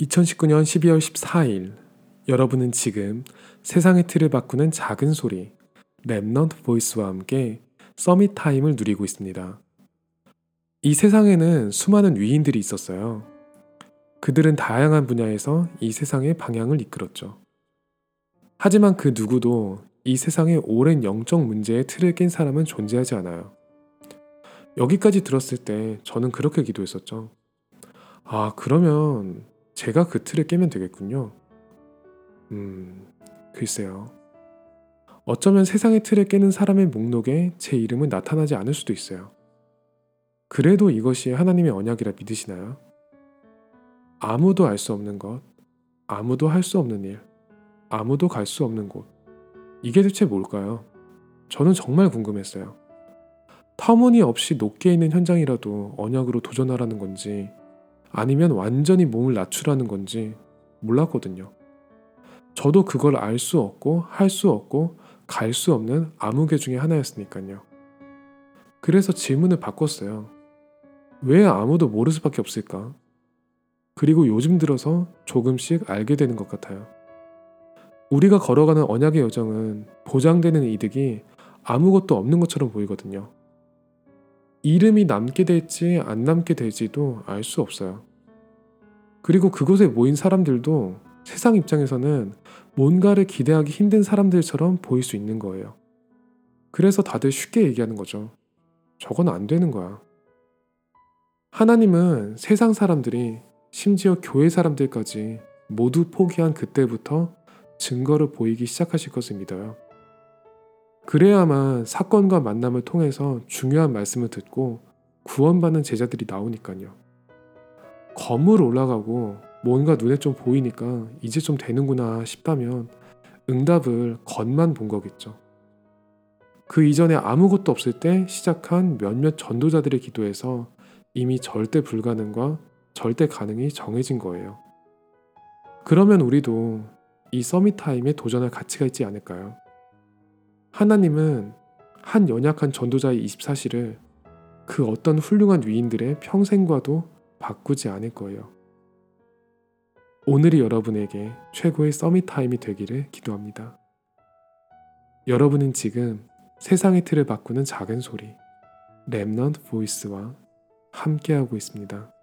2019년 12월 14일 여러분은 지금 세상의 틀을 바꾸는 작은 소리 Remnant Voice와 함께 Summit Time을 누리고 있습니다. 이 세상에는 수많은 위인들이 있었어요. 그들은 다양한 분야에서 이 세상의 방향을 이끌었죠. 하지만 그 누구도 이 세상의 오랜 영적 문제의 틀을 깬 사람은 존재하지 않아요. 여기까지 들었을 때 저는 그렇게 기도했었죠. 아, 그러면 제가 그 틀을 깨면 되겠군요. 음, 글쎄요. 어쩌면 세상의 틀을 깨는 사람의 목록에 제 이름은 나타나지 않을 수도 있어요. 그래도 이것이 하나님의 언약이라 믿으시나요? 아무도 알 수 없는 것, 아무도 할 수 없는 일, 아무도 갈 수 없는 곳. 이게 대체 뭘까요? 저는 정말 궁금했어요. 터무니없이 높게 있는 현장이라도 언약으로 도전하라는 건지 아니면 완전히 몸을 낮추라는 건지 몰랐거든요. 저도 그걸 알 수 없고 할 수 없고 갈 수 없는 아무개 중에 하나였으니까요. 그래서 질문을 바꿨어요. 왜 아무도 모를 수밖에 없을까? 그리고 요즘 들어서 조금씩 알게 되는 것 같아요. 우리가 걸어가는 언약의 여정은 보장되는 이득이 아무것도 없는 것처럼 보이거든요. 이름이 남게 될지 안 남게 될지도 알 수 없어요. 그리고 그곳에 모인 사람들도 세상 입장에서는 뭔가를 기대하기 힘든 사람들처럼 보일 수 있는 거예요. 그래서 다들 쉽게 얘기하는 거죠. 저건 안 되는 거야. 하나님은 세상 사람들이 심지어 교회 사람들까지 모두 포기한 그때부터 증거를 보이기 시작하실 것을 믿어요. 그래야만 사건과 만남을 통해서 중요한 말씀을 듣고 구원받는 제자들이 나오니까요. 건물 올라가고 뭔가 눈에 좀 보이니까 이제 좀 되는구나 싶다면 응답을 겉만 본 거겠죠. 그 이전에 아무것도 없을 때 시작한 몇몇 전도자들의 기도에서 이미 절대 불가능과 절대 가능이 정해진 거예요. 그러면 우리도 이 서밋 타임에 도전할 가치가 있지 않을까요? 하나님은 한 연약한 전도자의 24시를 그 어떤 훌륭한 위인들의 평생과도 바꾸지 않을 거예요. 오늘이 여러분에게 최고의 서밋 타임이 되기를 기도합니다. 여러분은 지금 세상의 틀을 바꾸는 작은 소리, 랩넌트 보이스와 함께하고 있습니다.